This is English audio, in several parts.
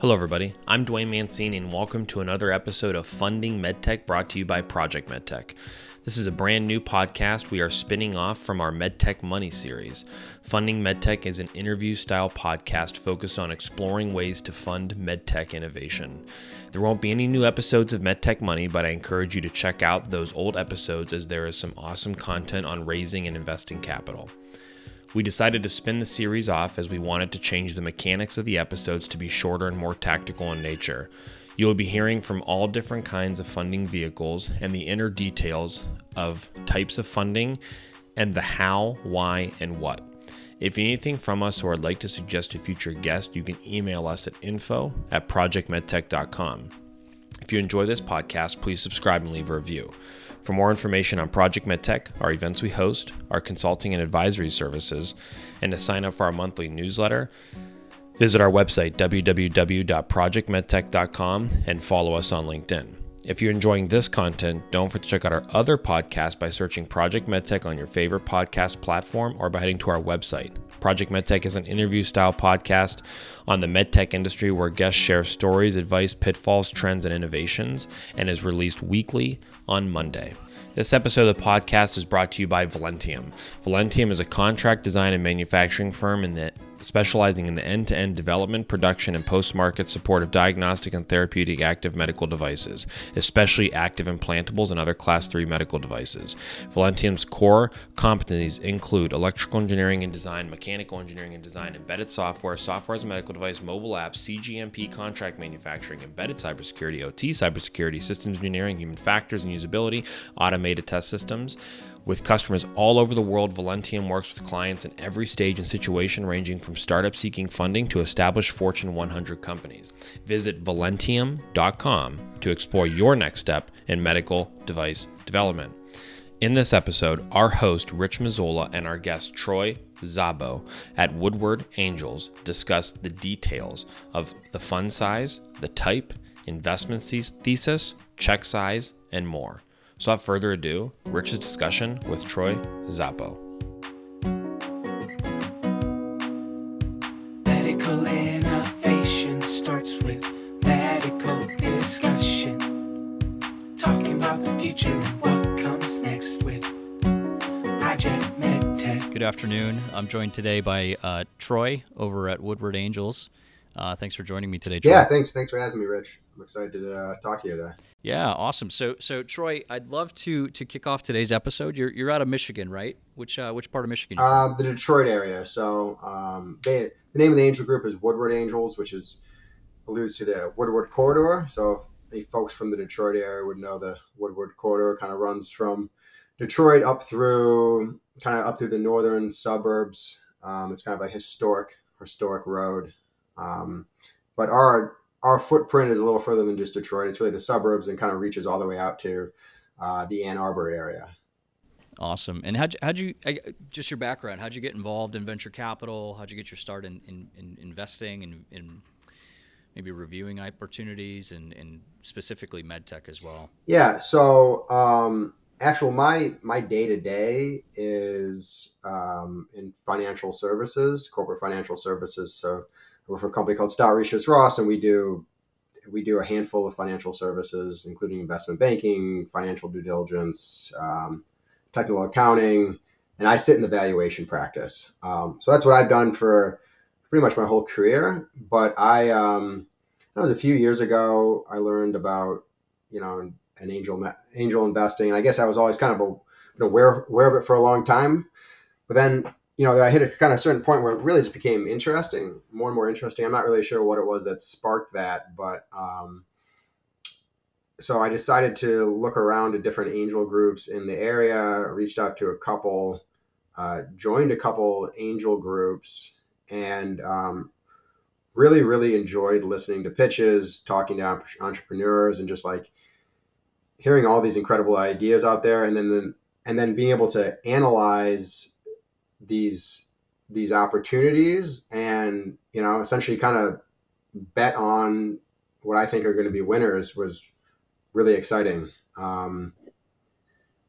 Hello, everybody. I'm Dwayne Mancini, and welcome to another episode of Funding MedTech brought to you by Project MedTech. This is a brand new podcast we are spinning off from our MedTech Money series. Funding MedTech is an interview style podcast focused on exploring ways to fund MedTech innovation. There won't be any new episodes of MedTech Money, but I encourage you to check out those old episodes as there is some awesome content on raising and investing capital. We decided to spin the series off as we wanted to change the mechanics of the episodes to be shorter and more tactical in nature. You will be hearing from all different kinds of funding vehicles and the inner details of types of funding and the how, why, and what. If anything from us or would like to suggest a future guest, you can email us at info at projectmedtech.com. If you enjoy this podcast, please subscribe and leave a review. For more information on Project MedTech, our events we host, our consulting and advisory services, and to sign up for our monthly newsletter, Visit our website, www.projectmedtech.com, and follow us on LinkedIn. If you're enjoying this content, don't forget to check out our other podcasts by searching Project MedTech on your favorite podcast platform or by heading to our website. Project MedTech is an interview style podcast on the medtech industry where guests share stories, advice, pitfalls, trends, and innovations, and is released weekly on Monday. This episode of the podcast is brought to you by Valentium. Valentium is a contract design and manufacturing firm in the specializing in the end to end development, production, and post market support of diagnostic and therapeutic active medical devices, especially active implantables and other Class 3 medical devices. Valentium's core competencies include electrical engineering and design, mechanical engineering and design, embedded software, software as a medical device, mobile apps, CGMP contract manufacturing, embedded cybersecurity, OT cybersecurity, systems engineering, human factors and usability, automated test systems. With customers all over the world, Valentium works with clients in every stage and situation, ranging from startup seeking funding to established Fortune 100 companies. Visit valentium.com to explore your next step in medical device development. In this episode, our host Rich Mazzola and our guest Troy Szopo at Woodward Angels discuss the details of the fund size, the type, investment thesis, check size, and more. So, without further ado, Rich's discussion with Troy Szopo. Medical innovation starts with medical discussion. Talking about the future and what comes next with Project MedTech. Good afternoon. I'm joined today by uh, Troy over at Woodward Angels. Uh, thanks for joining me today, Troy. Yeah, thanks. Thanks for having me, Rich. I'm excited to uh, talk to you today. Yeah, awesome. So, so Troy, I'd love to to kick off today's episode. You're you're out of Michigan, right? Which uh, which part of Michigan? Uh, the Detroit area. So um, they, the name of the angel group is Woodward Angels, which is alludes to the Woodward Corridor. So any folks from the Detroit area would know the Woodward Corridor kind of runs from Detroit up through kind of up through the northern suburbs. Um, it's kind of a historic historic road. Um, but our our footprint is a little further than just Detroit. It's really the suburbs and kind of reaches all the way out to uh, the Ann Arbor area. Awesome. And how'd you, how'd you I, just your background? How'd you get involved in venture capital? How'd you get your start in, in, in investing and in maybe reviewing opportunities and, and specifically medtech as well? Yeah. So, um, actual my my day to day is um, in financial services, corporate financial services. So, Work for a company called Stout Risius Ross, and we do we do a handful of financial services, including investment banking, financial due diligence, um, technical accounting, and I sit in the valuation practice. Um, so that's what I've done for pretty much my whole career. But I, um, that was a few years ago. I learned about you know an angel angel investing, and I guess I was always kind of a, aware aware of it for a long time. But then you know, I hit a kind of certain point where it really just became interesting, more and more interesting. I'm not really sure what it was that sparked that, but um, so I decided to look around at different angel groups in the area, reached out to a couple, uh, joined a couple angel groups, and um, really, really enjoyed listening to pitches, talking to entrepreneurs, and just like hearing all these incredible ideas out there, and then, then and then being able to analyze these these opportunities and you know essentially kind of bet on what I think are going to be winners was really exciting. Um,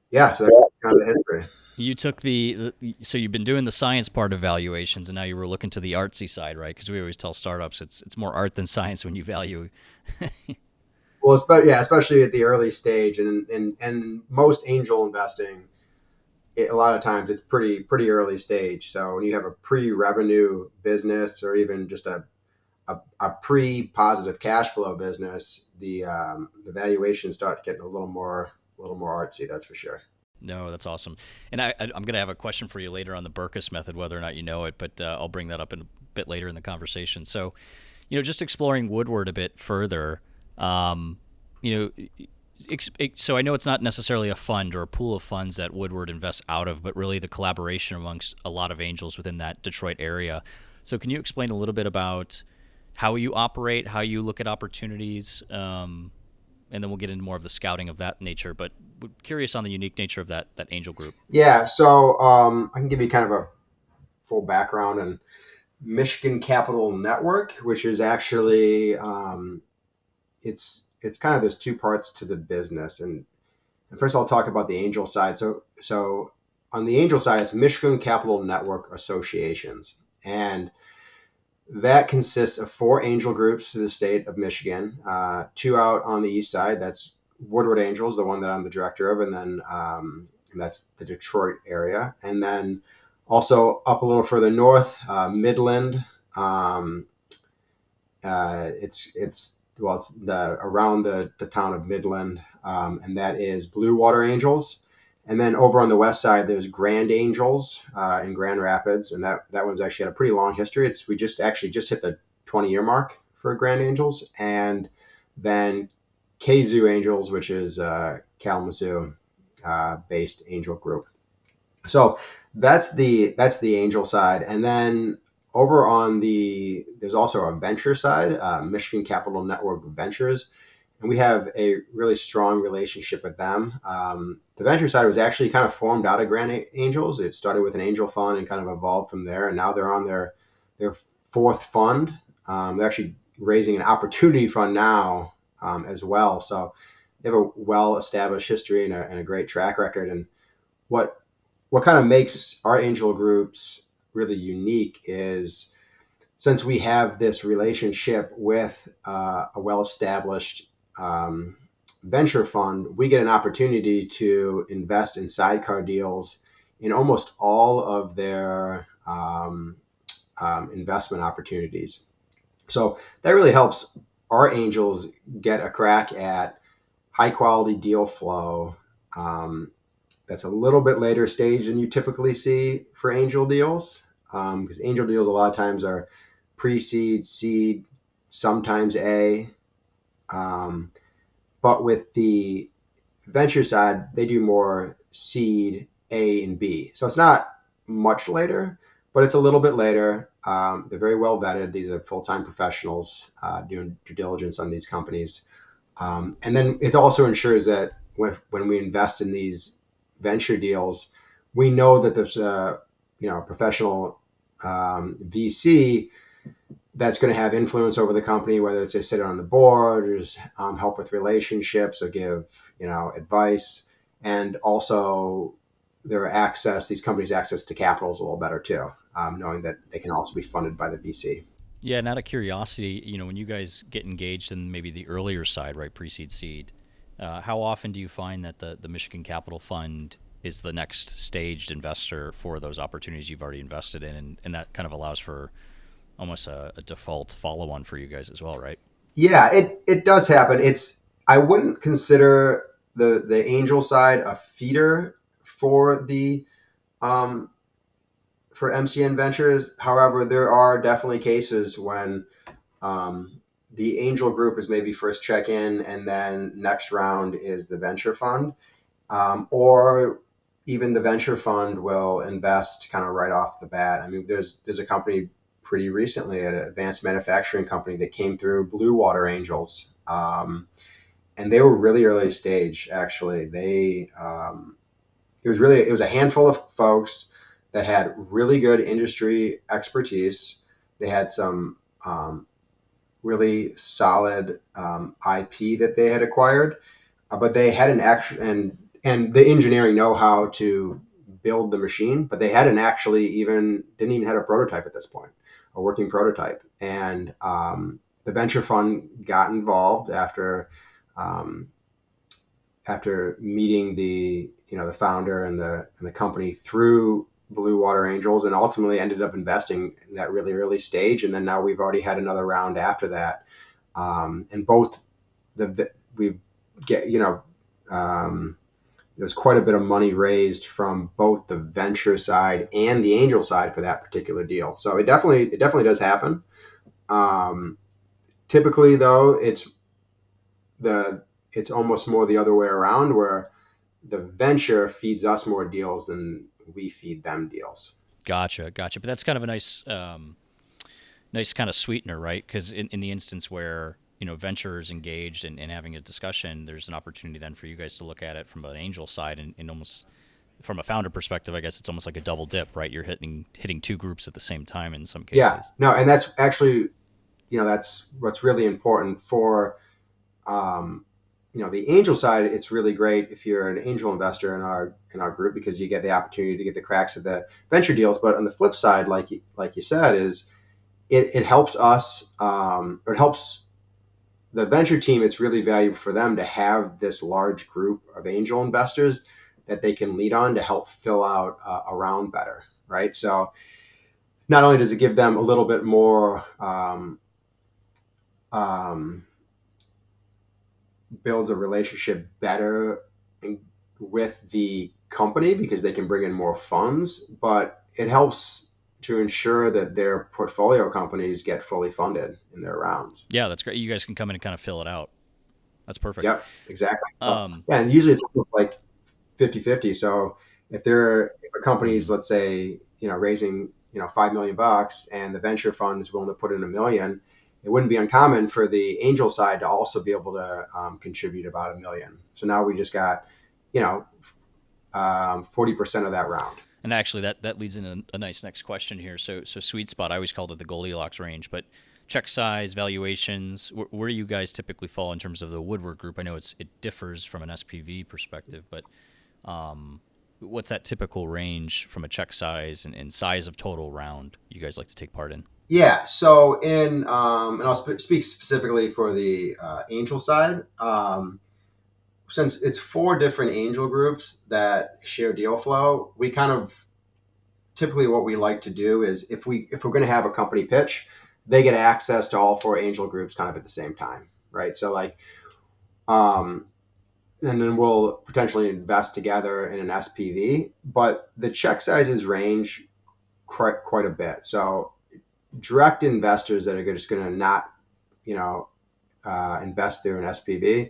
yeah, so that's kind of the history. You took the, so you've been doing the science part of valuations, and now you were looking to the artsy side, right? Because we always tell startups it's it's more art than science when you value. well, yeah, especially at the early stage, and and and most angel investing, it, a lot of times it's pretty pretty early stage. So when you have a pre-revenue business or even just a a, a pre-positive cash flow business, the um, the valuations start getting a little more a little more artsy. That's for sure. No, that's awesome. And I, am going to have a question for you later on the Berkus method, whether or not you know it, but uh, I'll bring that up in a bit later in the conversation. So, you know, just exploring Woodward a bit further. Um, you know, so I know it's not necessarily a fund or a pool of funds that Woodward invests out of, but really the collaboration amongst a lot of angels within that Detroit area. So, can you explain a little bit about how you operate, how you look at opportunities, um, and then we'll get into more of the scouting of that nature. But curious on the unique nature of that that angel group. Yeah, so um, I can give you kind of a full background and Michigan Capital Network, which is actually um, it's it's kind of there's two parts to the business, and, and first I'll talk about the angel side. So so on the angel side, it's Michigan Capital Network Associations, and that consists of four angel groups through the state of Michigan, uh, two out on the east side. That's Woodward Angels, the one that I'm the director of, and then um, and that's the Detroit area, and then also up a little further north, uh, Midland. Um, uh, it's it's well, it's the around the, the town of Midland, um, and that is Blue Water Angels. And then over on the west side, there's Grand Angels uh, in Grand Rapids, and that that one's actually had a pretty long history. It's we just actually just hit the 20 year mark for Grand Angels, and then Kazoo Angels, which is uh, Kalamazoo uh, based angel group. So that's the that's the angel side, and then over on the there's also a venture side, uh, Michigan Capital Network Ventures, and we have a really strong relationship with them. Um, the venture side was actually kind of formed out of Grand Angels. It started with an angel fund and kind of evolved from there, and now they're on their their fourth fund. Um, they're actually raising an opportunity fund now um, as well. So they have a well established history and a, and a great track record. And what what kind of makes our angel groups really unique is since we have this relationship with uh, a well established um, venture fund, we get an opportunity to invest in sidecar deals in almost all of their um, um, investment opportunities. So that really helps our angels get a crack at high quality deal flow um, that's a little bit later stage than you typically see for angel deals because um, angel deals a lot of times are pre-seed seed sometimes a um, but with the venture side they do more seed a and b so it's not much later but it's a little bit later um, they're very well vetted. These are full time professionals uh, doing due diligence on these companies. Um, and then it also ensures that when, when we invest in these venture deals, we know that there's a you know a professional um, VC that's going to have influence over the company, whether it's a sit on the board or just, um, help with relationships or give you know advice, and also their access, these companies' access to capital is a little better too um, knowing that they can also be funded by the VC. Yeah, and out of curiosity, you know, when you guys get engaged in maybe the earlier side, right, pre-seed seed, uh, how often do you find that the, the Michigan Capital Fund is the next staged investor for those opportunities you've already invested in, and, and that kind of allows for almost a, a default follow-on for you guys as well, right? Yeah, it it does happen. It's I wouldn't consider the the angel side a feeder for the um, for MCN Ventures. However, there are definitely cases when um, the angel group is maybe first check in, and then next round is the venture fund, um, or even the venture fund will invest kind of right off the bat. I mean, there's there's a company pretty recently, an advanced manufacturing company that came through Blue Water Angels, um, and they were really early stage. Actually, they um, it was really it was a handful of folks that had really good industry expertise. They had some um, really solid um, IP that they had acquired, uh, but they had an actual and and the engineering know how to build the machine, but they hadn't actually even didn't even have a prototype at this point, a working prototype. And um, the venture fund got involved after um, after meeting the you know the founder and the and the company through Blue Water Angels, and ultimately ended up investing in that really early stage. And then now we've already had another round after that, um, and both the we get you know. Um, there's quite a bit of money raised from both the venture side and the angel side for that particular deal. So it definitely it definitely does happen. Um, typically, though, it's the it's almost more the other way around, where the venture feeds us more deals than we feed them deals. Gotcha, gotcha. But that's kind of a nice, um, nice kind of sweetener, right? Because in, in the instance where you know venture is engaged and, and having a discussion, there's an opportunity then for you guys to look at it from an angel side and, and almost from a founder perspective, I guess it's almost like a double dip, right? You're hitting hitting two groups at the same time in some cases. Yeah, no, and that's actually, you know, that's what's really important for, um, you know, the angel side. It's really great if you're an angel investor in our in our group because you get the opportunity to get the cracks of the venture deals. But on the flip side, like like you said, is it, it helps us, um, or it helps the venture team, it's really valuable for them to have this large group of angel investors that they can lead on to help fill out uh, a round better, right? So not only does it give them a little bit more um, um, builds a relationship better with the company because they can bring in more funds, but it helps to ensure that their portfolio companies get fully funded in their rounds. Yeah, that's great. You guys can come in and kind of fill it out. That's perfect. Yep, exactly. Um, yeah, and usually it's almost like 50-50. So if there if a company's let's say, you know, raising, you know, 5 million bucks and the venture fund is willing to put in a million, it wouldn't be uncommon for the angel side to also be able to um, contribute about a million. So now we just got, you know, um, 40% of that round. And actually, that, that leads into a nice next question here. So, so sweet spot. I always called it the Goldilocks range, but check size, valuations. Where, where do you guys typically fall in terms of the Woodward Group? I know it's it differs from an SPV perspective, but um, what's that typical range from a check size and, and, size of total round you guys like to take part in? Yeah. So in um, and I'll sp- speak specifically for the uh, angel side. Um, since it's four different angel groups that share deal flow, we kind of typically what we like to do is if we if we're going to have a company pitch, they get access to all four angel groups kind of at the same time, right? So like, um, and then we'll potentially invest together in an SPV, but the check sizes range quite quite a bit. So direct investors that are just going to not, you know, uh, invest through an SPV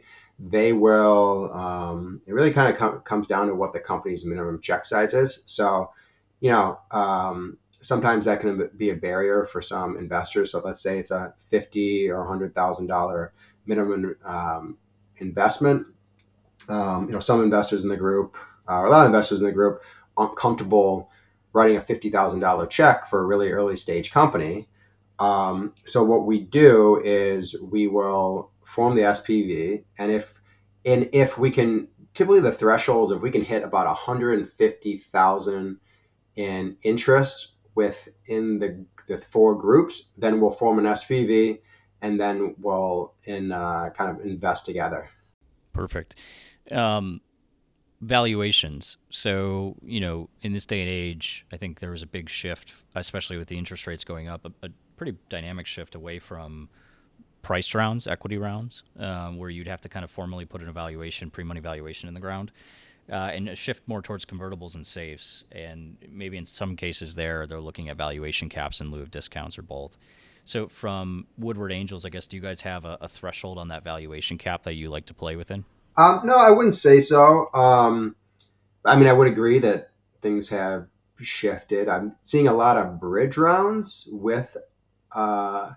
they will um, it really kind of com- comes down to what the company's minimum check size is. So you know um, sometimes that can be a barrier for some investors. So let's say it's a 50 or 100 thousand dollar minimum um, investment. Um, you know some investors in the group uh, or a lot of investors in the group aren't comfortable writing a $50000 check for a really early stage company um, so what we do is we will form the SPV, and if and if we can, typically the thresholds, if we can hit about 150,000 in interest within the the four groups, then we'll form an SPV, and then we'll in uh, kind of invest together. Perfect. Um, valuations. So, you know, in this day and age, I think there was a big shift, especially with the interest rates going up, a, a pretty dynamic shift away from priced rounds, equity rounds, um, where you'd have to kind of formally put an evaluation, pre-money valuation in the ground, uh, and a shift more towards convertibles and safes. And maybe in some cases there, they're looking at valuation caps in lieu of discounts or both. So from Woodward Angels, I guess, do you guys have a, a threshold on that valuation cap that you like to play within? Um, no, I wouldn't say so. Um, I mean, I would agree that things have shifted. I'm seeing a lot of bridge rounds with uh,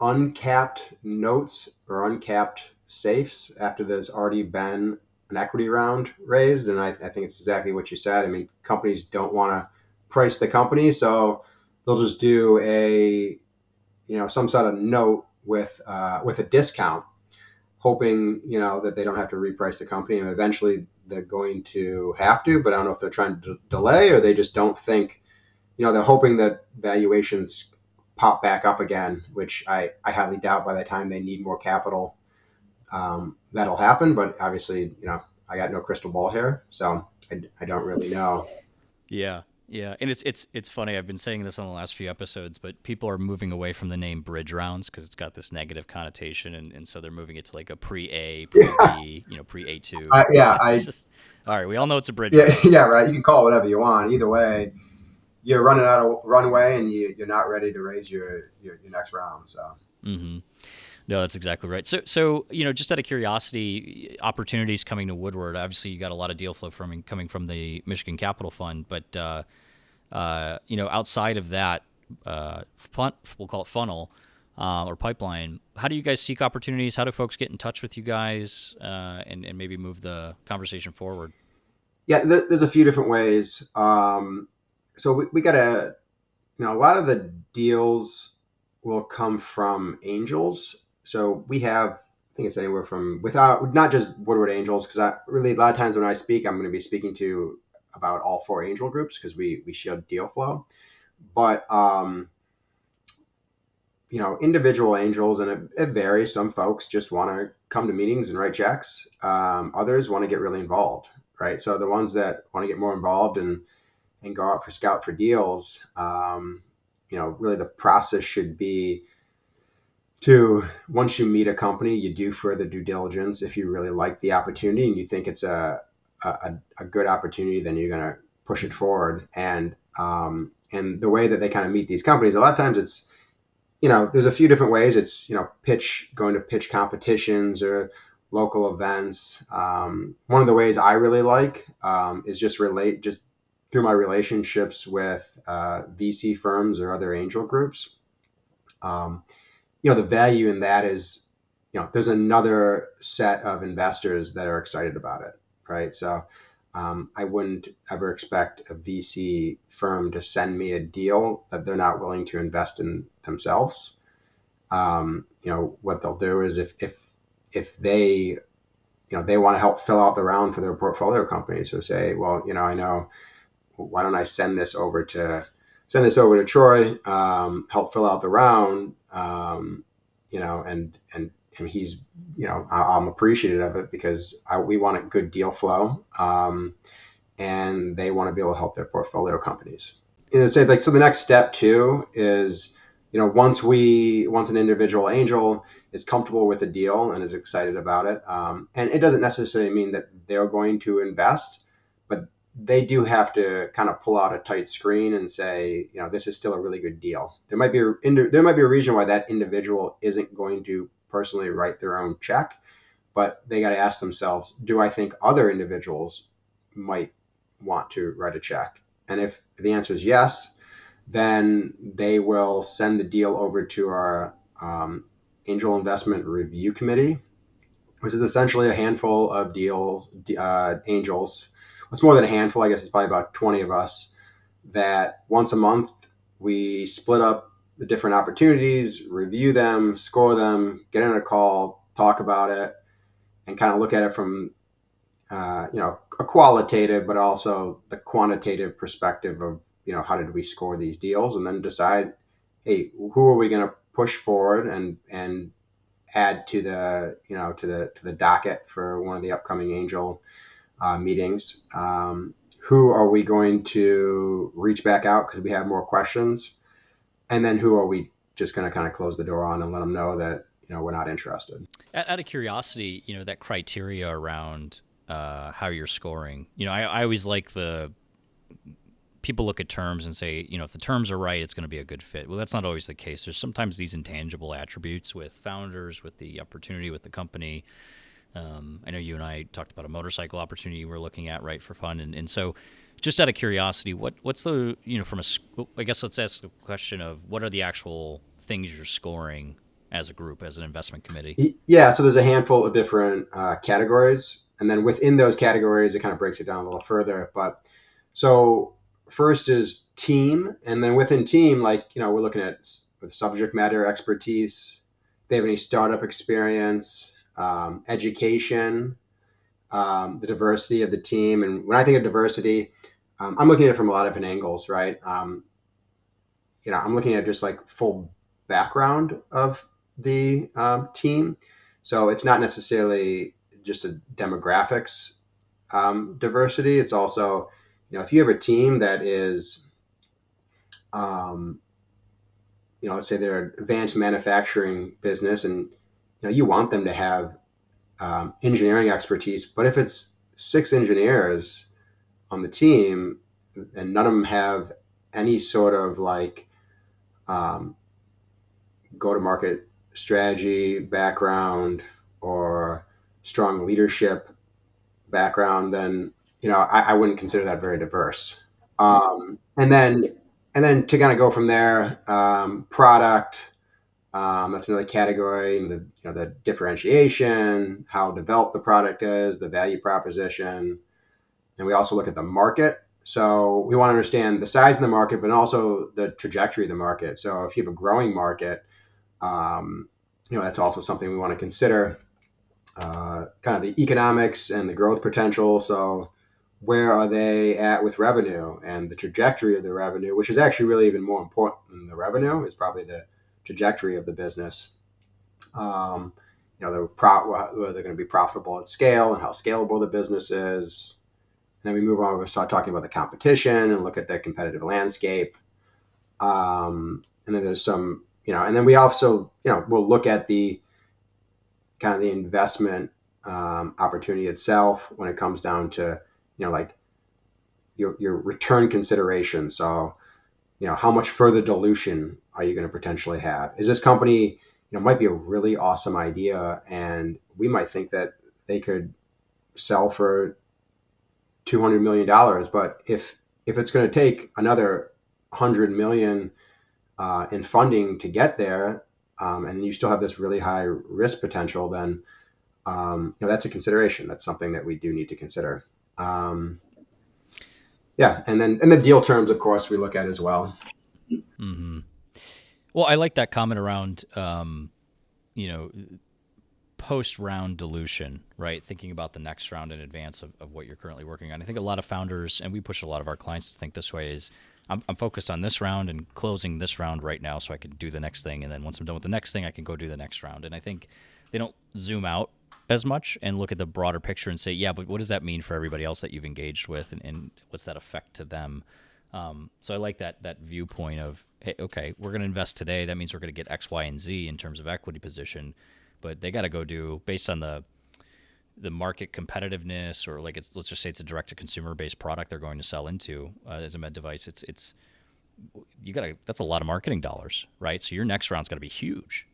uncapped notes or uncapped safes after there's already been an equity round raised. And I, I think it's exactly what you said. I mean, companies don't want to price the company, so they'll just do a, you know, some sort of note with uh, with a discount, hoping you know that they don't have to reprice the company, and eventually they're going to have to, but I don't know if they're trying to d- delay or they just don't think, you know, they're hoping that valuations pop back up again, which I, I highly doubt by the time they need more capital, um, that'll happen. But obviously, you know, I got no crystal ball here, so I, I don't really know. Yeah, yeah, and it's it's it's funny. I've been saying this on the last few episodes, but people are moving away from the name bridge rounds because it's got this negative connotation, and, and so they're moving it to like a pre A, pre B, you know, pre A two. Uh, yeah, I- just all right. We all know it's a bridge. Yeah, round. yeah, right. You can call it whatever you want. Either way, you're running out of runway and you, you're not ready to raise your, your, your next round. So, Mm-hmm. No, that's exactly right. So, so you know, just out of curiosity, opportunities coming to Woodward. Obviously, you got a lot of deal flow from coming from the Michigan Capital Fund, but uh, uh, you know, outside of that, uh, fun, we'll call it funnel uh, or pipeline. How do you guys seek opportunities? How do folks get in touch with you guys uh, and and maybe move the conversation forward? yeah, th- there's a few different ways. Um, so we, we got a you know, a lot of the deals will come from angels. So we have, I think it's anywhere from without not just Woodward Angels, because I really a lot of times when I speak, I'm going to be speaking to about all four angel groups because we we shield deal flow. But um, you know, individual angels, and it, it varies. Some folks just want to come to meetings and write checks. Um, others want to get really involved, right? So the ones that want to get more involved and and go out for scout for deals, um, you know, really the process should be to once you meet a company, you do further due diligence. If you really like the opportunity and you think it's a a, a good opportunity, then you're going to push it forward. And um, and the way that they kind of meet these companies, a lot of times it's you know, there's a few different ways. It's you know, pitch going to pitch competitions or local events. Um, one of the ways I really like um, is just relate just through my relationships with uh, VC firms or other angel groups. Um, you know, the value in that is, you know, there's another set of investors that are excited about it, right? So um, I wouldn't ever expect a VC firm to send me a deal that they're not willing to invest in themselves. Um, you know, what they'll do is if if if they you know they want to help fill out the round for their portfolio companies so say well you know i know why don't i send this over to send this over to troy um, help fill out the round um, you know and and and he's you know I, i'm appreciative of it because I, we want a good deal flow um, and they want to be able to help their portfolio companies. You know say like so the next step too is you know once we once an individual angel is comfortable with a deal and is excited about it um, and it doesn't necessarily mean that they're going to invest they do have to kind of pull out a tight screen and say you know this is still a really good deal there might be a, there might be a reason why that individual isn't going to personally write their own check but they got to ask themselves do i think other individuals might want to write a check and if the answer is yes then they will send the deal over to our um, angel investment review committee, which is essentially a handful of deals, uh, angels. It's more than a handful, I guess it's probably about 20 of us that once a month we split up the different opportunities, review them, score them, get on a call, talk about it, and kind of look at it from, uh, you know, a qualitative, but also the quantitative perspective of you know how did we score these deals? And then decide hey who are we going to push forward and and add to the you know to the to the docket for one of the upcoming angel uh, meetings um, who are we going to reach back out because we have more questions and then who are we just going to kind of close the door on and let them know that you know we're not interested out of curiosity you know that criteria around uh, how you're scoring you know I, I always like the people look at terms and say, you know, if the terms are right, it's going to be a good fit. Well, that's not always the case. There's sometimes these intangible attributes with founders, with the opportunity with the company. Um, I know you and I talked about a motorcycle opportunity we're looking at, right, for fun. And, and so, just out of curiosity, what what's the you know from a I guess let's ask the question of what are the actual things you're scoring as a group, as an investment committee? Yeah, so there's a handful of different uh, categories, and then within those categories, it kind of breaks it down a little further. But so first is team, and then within team, like you know, we're looking at subject matter expertise. They have any startup experience, um, education, um, the diversity of the team. And when I think of diversity, um, I'm looking at it from a lot of different angles, right? Um, you know, I'm looking at just like full background of the um, team. So it's not necessarily just a demographics um, diversity. It's also, you know, if you have a team that is, um, you know, let's say they're an advanced manufacturing business, and you know, you want them to have um, engineering expertise. But if it's six engineers on the team, and none of them have any sort of like um, go to market strategy background or strong leadership background, then you know I, I wouldn't consider that very diverse. Um, and then and then to kind of go from there, um, product. Um, that's another category. The you know the differentiation, how developed the product is, the value proposition, and we also look at the market. So we want to understand the size of the market, but also the trajectory of the market. So if you have a growing market, um, you know that's also something we want to consider. Uh, kind of the economics and the growth potential. So where are they at with revenue and the trajectory of the revenue, which is actually really even more important than the revenue is probably the trajectory of the business. Um, you know, they're, pro- they're going to be profitable at scale and how scalable the business is. And then we move on, we start talking about the competition and look at the competitive landscape. Um, and then there's some, you know, and then we also, you know, we'll look at the kind of the investment um, opportunity itself when it comes down to, you know, like your, your return consideration. So, you know, how much further dilution are you going to potentially have? Is this company, you know, might be a really awesome idea, and we might think that they could sell for two hundred million dollars, but if if it's going to take another hundred million uh, in funding to get there, um, and you still have this really high risk potential, then um, you know that's a consideration. That's something that we do need to consider. Um, yeah, and then and the deal terms, of course, we look at as well. Mm-hmm. Well, I like that comment around, um, you know, post round dilution, right? Thinking about the next round in advance of, of what you're currently working on. I think a lot of founders, and we push a lot of our clients to think this way, is I'm, I'm focused on this round and closing this round right now so I can do the next thing. And then once I'm done with the next thing, I can go do the next round. And I think they don't zoom out as much and look at the broader picture and say, yeah, but what does that mean for everybody else that you've engaged with, and, and what's that effect to them? Um, so I like that that viewpoint of, hey, okay, we're going to invest today. That means we're going to get X, Y, and Z in terms of equity position, but they got to go do based on the the market competitiveness, or like it's let's just say it's a direct to consumer based product they're going to sell into uh, as a med device. It's it's you got to that's a lot of marketing dollars, right? So your next round's got to be huge,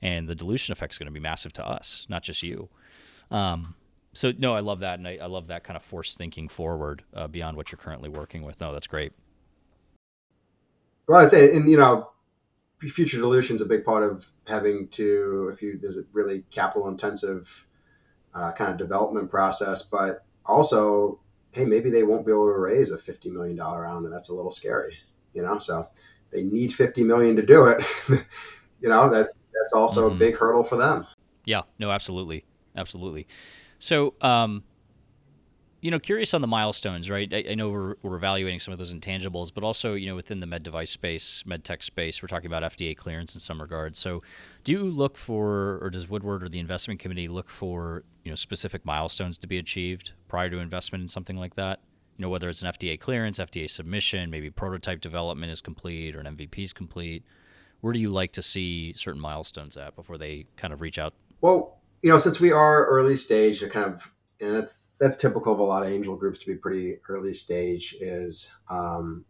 and the dilution effect is going to be massive to us, not just you. Um, so no, I love that, and I, I love that kind of force thinking forward uh, beyond what you're currently working with. No, that's great. Well, I say, and you know, future dilution is a big part of having to if you there's a really capital intensive uh, kind of development process, but also, hey, maybe they won't be able to raise a fifty million dollar round, and that's a little scary, you know. So they need fifty million to do it. you know, that's that's also mm-hmm. a big hurdle for them. Yeah, no, absolutely absolutely. So, um, you know, curious on the milestones, right? I, I, know we're, we're evaluating some of those intangibles, but also, you know, within the med device space, med tech space, we're talking about FDA clearance in some regards. So, do you look for, or does Woodward or the investment committee look for, you know, specific milestones to be achieved prior to investment in something like that? You know, whether it's an FDA clearance, FDA submission, maybe prototype development is complete or an MVP is complete. Where do you like to see certain milestones at before they kind of reach out? Well, you know, since we are early stage, kind of, and that's that's typical of a lot of angel groups to be pretty early stage. Is um,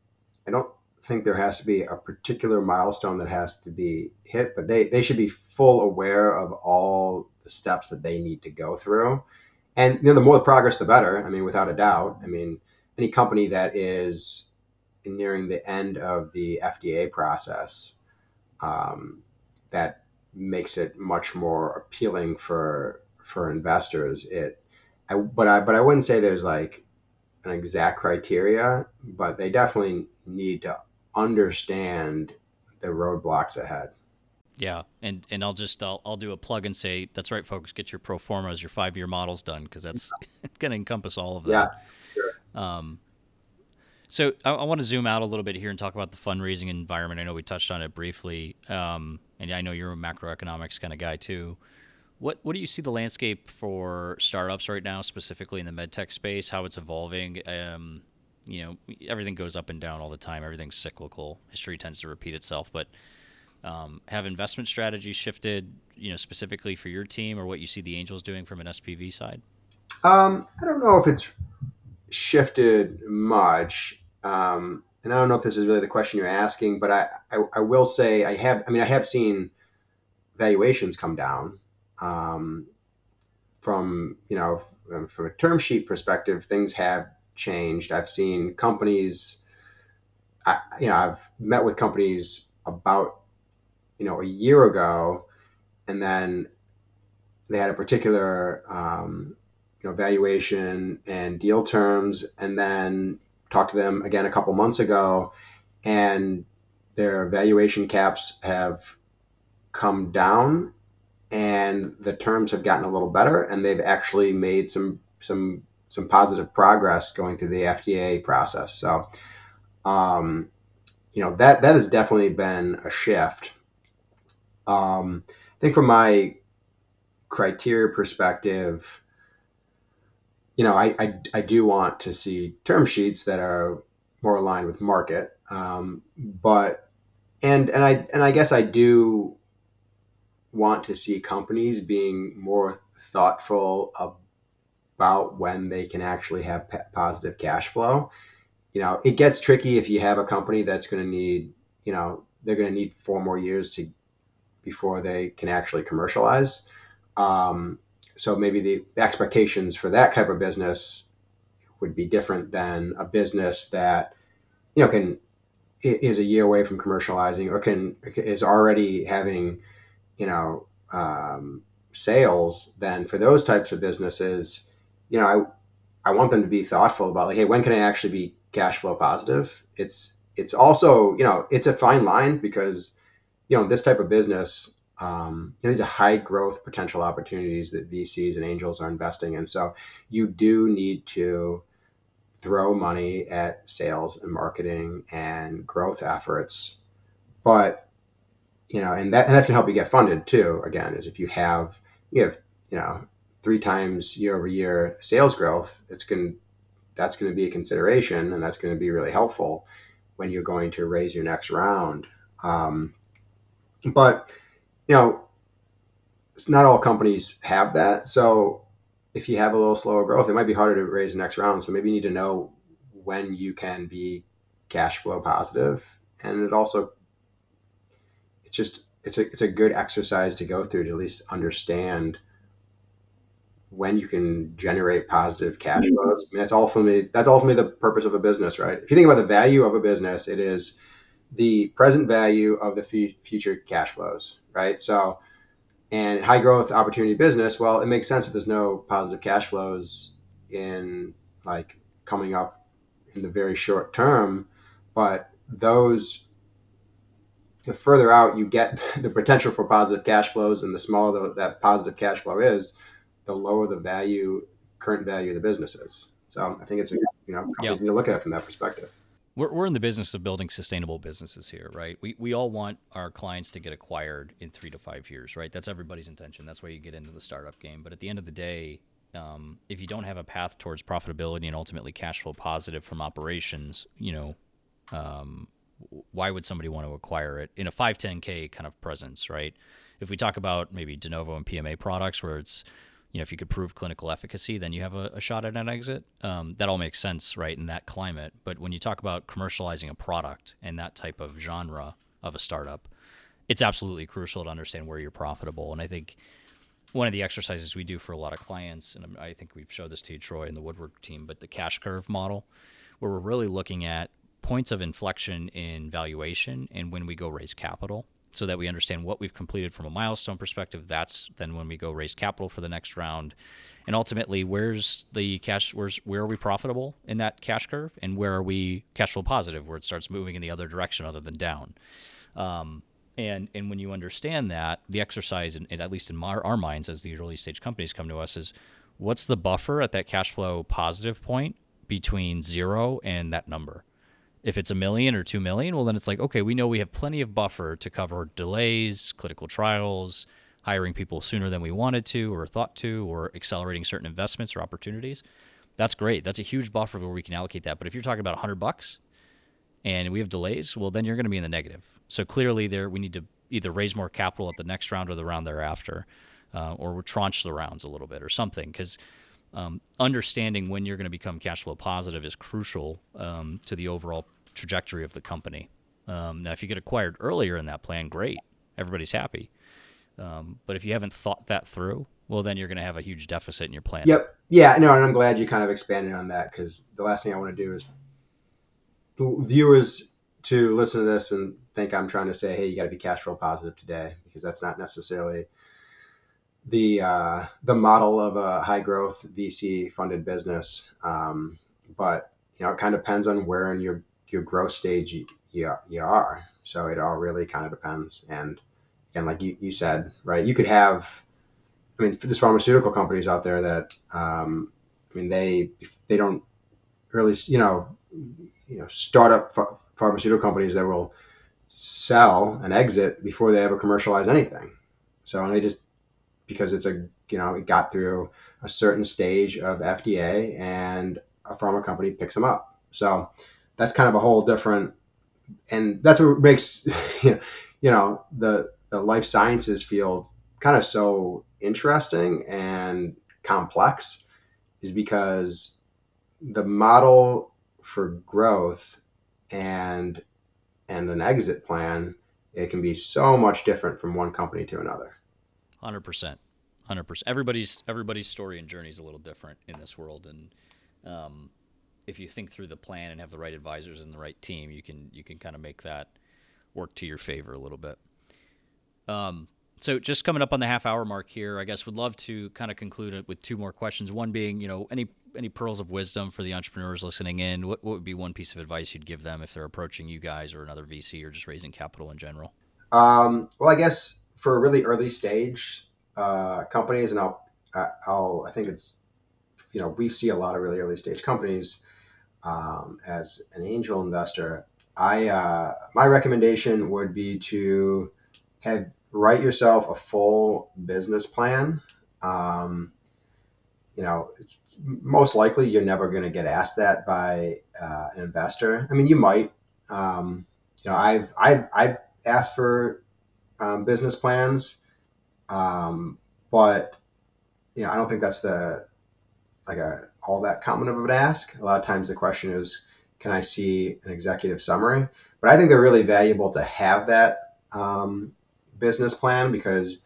I don't think there has to be a particular milestone that has to be hit, but they they should be full aware of all the steps that they need to go through, and you know, the more the progress, the better. I mean, without a doubt. I mean, any company that is nearing the end of the FDA process, um, that makes it much more appealing for for investors. It, I, but I but I wouldn't say there's like an exact criteria, but they definitely need to understand the roadblocks ahead. Yeah, and and I'll just I'll, I'll do a plug and say that's right, folks. Get your pro formas, your five year models done because that's going to encompass all of that. Yeah, sure. Um, so I, I want to zoom out a little bit here and talk about the fundraising environment. I know we touched on it briefly, um, and I know you're a macroeconomics kind of guy too. What what do you see the landscape for startups right now, specifically in the medtech space? How it's evolving? Um, you know, everything goes up and down all the time. Everything's cyclical. History tends to repeat itself, but um, have investment strategies shifted, you know, specifically for your team or what you see the angels doing from an SPV side? Um, I don't know if it's shifted much. Um, and I don't know if this is really the question you're asking, but I, I, I will say I have, I mean, I have seen valuations come down um, from, you know, from a term sheet perspective, things have changed. I've seen companies, I, you know, I've met with companies about you know a year ago, and then they had a particular um, you know valuation and deal terms, and then talked to them again a couple months ago, and their valuation caps have come down and the terms have gotten a little better and they've actually made some some some positive progress going through the FDA process. So, um, you know that that has definitely been a shift. Um, I think from my criteria perspective, you know, I, I, I do want to see term sheets that are more aligned with market. Um, but and and I and I guess I do want to see companies being more thoughtful about when they can actually have positive cash flow. You know, it gets tricky if you have a company that's going to need, you know, they're going to need four more years to before they can actually commercialize. Um, so maybe the, expectations for that type of business would be different than a business that you know can is a year away from commercializing or can is already having you know um, sales then for those types of businesses you know I, I want them to be thoughtful about like hey when can i actually be cash flow positive? It's it's also you know it's a fine line because you know this type of business um, these are high growth potential opportunities that VCs and angels are investing in. So you do need to throw money at sales and marketing and growth efforts. But you know, and that and that's gonna help you get funded too. Again, is if you have you have you know three times year over year sales growth, it's going that's going to be a consideration, and that's going to be really helpful when you're going to raise your next round. Um, but you know, it's not all companies have that. So if you have a little slower growth, it might be harder to raise the next round. So maybe you need to know when you can be cash flow positive. and it also it's just it's a it's a good exercise to go through to at least understand when you can generate positive cash mm-hmm. flows. I mean, that's ultimately that's ultimately the purpose of a business, right? If you think about the value of a business, it is the present value of the f- future cash flows, right? So, and high growth opportunity business, well, it makes sense if there's no positive cash flows in like coming up in the very short term, but those the further out you get the potential for positive cash flows and the smaller the, that positive cash flow is, the lower the value current value of the business is. So I think it's you know companies yep. need to look at it from that perspective we're, we're in the business of building sustainable businesses here, right? We, we all want our clients to get acquired in three to five years, right? That's everybody's intention. That's why you get into the startup game. But at the end of the day, um, if you don't have a path towards profitability and ultimately cash flow positive from operations, you know, um, why would somebody want to acquire it in a 510k kind of presence, right? If we talk about maybe de novo and PMA products where it's you know, if you could prove clinical efficacy, then you have a, a shot at an exit. Um, that all makes sense, right, in that climate. But when you talk about commercializing a product and that type of genre of a startup, it's absolutely crucial to understand where you're profitable. And I think one of the exercises we do for a lot of clients, and I think we've showed this to you, Troy, and the Woodward team, but the cash curve model, where we're really looking at points of inflection in valuation and when we go raise capital so that we understand what we've completed from a milestone perspective. That's then when we go raise capital for the next round. And ultimately, where's the cash? Where's where are we profitable in that cash curve, and where are we cash flow positive, where it starts moving in the other direction other than down? Um, And and when you understand that, the exercise, and at least in our, our minds as the early stage companies come to us, is what's the buffer at that cash flow positive point between zero and that number? If it's a million or two million, well, then it's like, okay, we know we have plenty of buffer to cover delays, clinical trials, hiring people sooner than we wanted to or thought to, or accelerating certain investments or opportunities. That's great. That's a huge buffer where we can allocate that. But if you're talking about 100 bucks and we have delays, well, then you're going to be in the negative. So clearly, there we need to either raise more capital at the next round or the round thereafter, uh, or tranche the rounds a little bit or something because um, understanding when you're going to become cash flow positive is crucial um, to the overall trajectory of the company. Um, now, if you get acquired earlier in that plan, great, everybody's happy. Um, but if you haven't thought that through, well, then you're going to have a huge deficit in your plan. Yep. Yeah. No, and I'm glad you kind of expanded on that because the last thing I want to do is viewers to listen to this and think I'm trying to say, hey, you got to be cash flow positive today because that's not necessarily the uh, the model of a high growth VC funded business. Um, but you know, it kind of depends on where in your your growth stage you, you, are. So it all really kind of depends. And and like you, you said, right, you could have, I mean, there's pharmaceutical companies out there that, um, I mean, they they don't really, you know, you know, startup ph- pharmaceutical companies that will sell and exit before they ever commercialize anything. So and they just because it's a you know it got through a certain stage of FDA and a pharma company picks them up. So that's kind of a whole different, and that's what makes you know the the life sciences field kind of so interesting and complex is because the model for growth and and an exit plan it can be so much different from one company to another 100% 100% everybody's everybody's story and journey is a little different in this world and um, if you think through the plan and have the right advisors and the right team you can you can kind of make that work to your favor a little bit um, so just coming up on the half hour mark here, I guess would love to kind of conclude it with two more questions. One being, you know, any any pearls of wisdom for the entrepreneurs listening in. What, what would be one piece of advice you'd give them if they're approaching you guys or another VC or just raising capital in general? Um, well, I guess for really early stage uh, companies, and I'll I'll I think it's you know we see a lot of really early stage companies um, as an angel investor. I uh, my recommendation would be to have write yourself a full business plan. Um, you know, most likely you're never going to get asked that by uh, an investor. I mean, you might. Um, you know, I've I've I've asked for um, business plans, um, but you know, I don't think that's the like a all that common of an ask. A lot of times the question is, can I see an executive summary? But I think they're really valuable to have that um, business plan because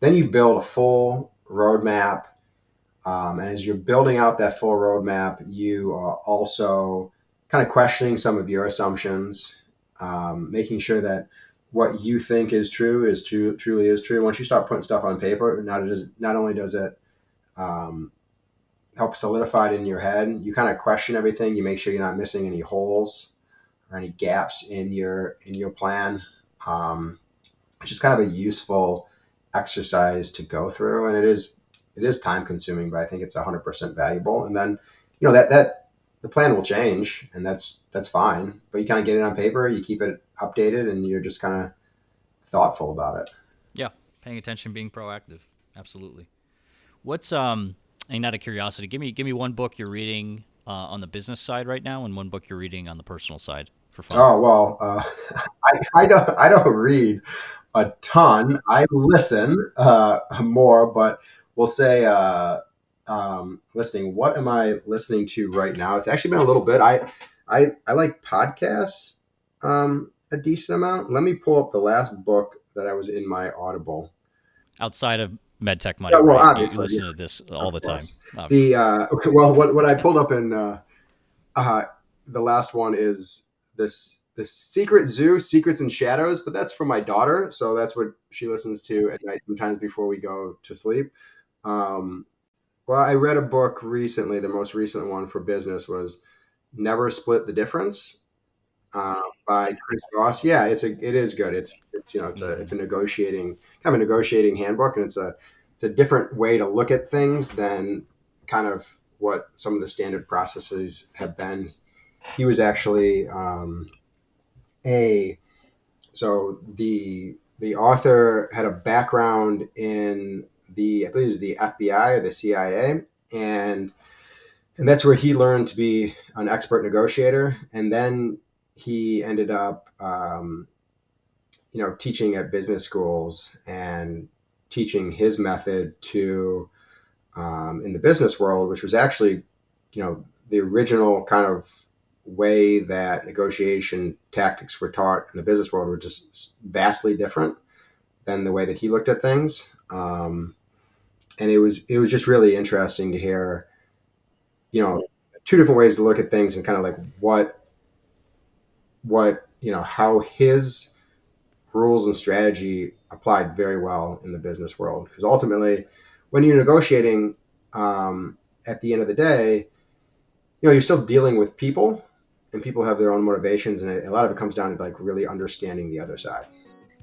then you build a full roadmap. Um, and as you're building out that full roadmap, you are also kind of questioning some of your assumptions, um, making sure that what you think is true is true, truly is true. Once you start putting stuff on paper, not, it is, not only does it um, help solidify it in your head, you kind of question everything. You make sure you're not missing any holes or any gaps in your in your plan. Um, just kind of a useful exercise to go through, and it is it is time consuming, but I think it's 100% valuable. And then you know that that the plan will change, and that's that's fine. But you kind of get it on paper, you keep it updated, and you're just kind of thoughtful about it. Yeah, paying attention, being proactive, absolutely. What's um, and out of curiosity, give me give me one book you're reading uh, on the business side right now, and one book you're reading on the personal side for fun. Oh well, uh, I, I don't I don't read a ton. I listen uh, more, but we'll say uh, um, listening. What am I listening to right now? It's actually been a little bit. I I, I like podcasts um, a decent amount. Let me pull up the last book that I was in my Audible. Outside of MedTech Money, yeah, well, right? you listen yes, to this all the time. Obviously. The uh, well, what what I pulled up in uh, uh, the last one is this the Secret Zoo, Secrets and Shadows, but that's for my daughter, so that's what she listens to at night sometimes before we go to sleep. Um, well, I read a book recently. The most recent one for business was Never Split the Difference. uh, by Chris Voss. Yeah, it's a it is good. It's it's you know it's a it's a negotiating kind of a negotiating handbook, and it's a it's a different way to look at things than kind of what some of the standard processes have been. He was actually um, a so the the author had a background in the I believe it was the FBI or the CIA, and and that's where he learned to be an expert negotiator. And then he ended up, um, you know, teaching at business schools and teaching his method to um, in the business world, which was actually, you know, the original kind of way that negotiation tactics were taught in the business world were just vastly different than the way that he looked at things. Um, and it was it was just really interesting to hear, you know, two different ways to look at things and kind of like what what you know how his rules and strategy applied very well in the business world. Because ultimately when you're negotiating um, at the end of the day you know you're still dealing with people and people have their own motivations and a lot of it comes down to like really understanding the other side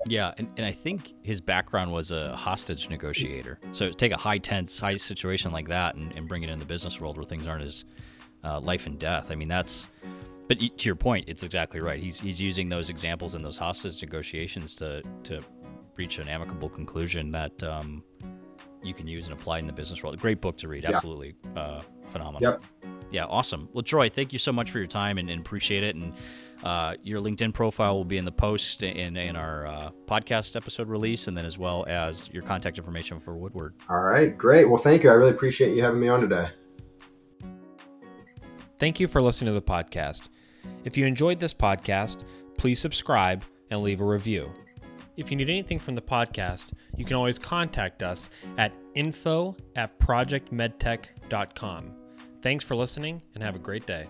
yeah, and, and I think his background was a hostage negotiator. So take a high tense, high situation like that and, and bring it in the business world where things aren't as uh, life and death. I mean, that's but to your point, it's exactly right. He's he's using those examples in those hostage negotiations to to reach an amicable conclusion that um, you can use and apply in the business world. Great book to read. Absolutely uh, phenomenal. Yep. Yeah, awesome. Well, Troy, thank you so much for your time and, and appreciate it. And uh, your LinkedIn profile will be in the post in, in our uh, podcast episode release, and then as well as your contact information for Woodward. All right, great. Well, thank you. I really appreciate you having me on today. Thank you for listening to the podcast. If you enjoyed this podcast, please subscribe and leave a review. If you need anything from the podcast, you can always contact us at info at projectmedtech.com. Thanks for listening and have a great day.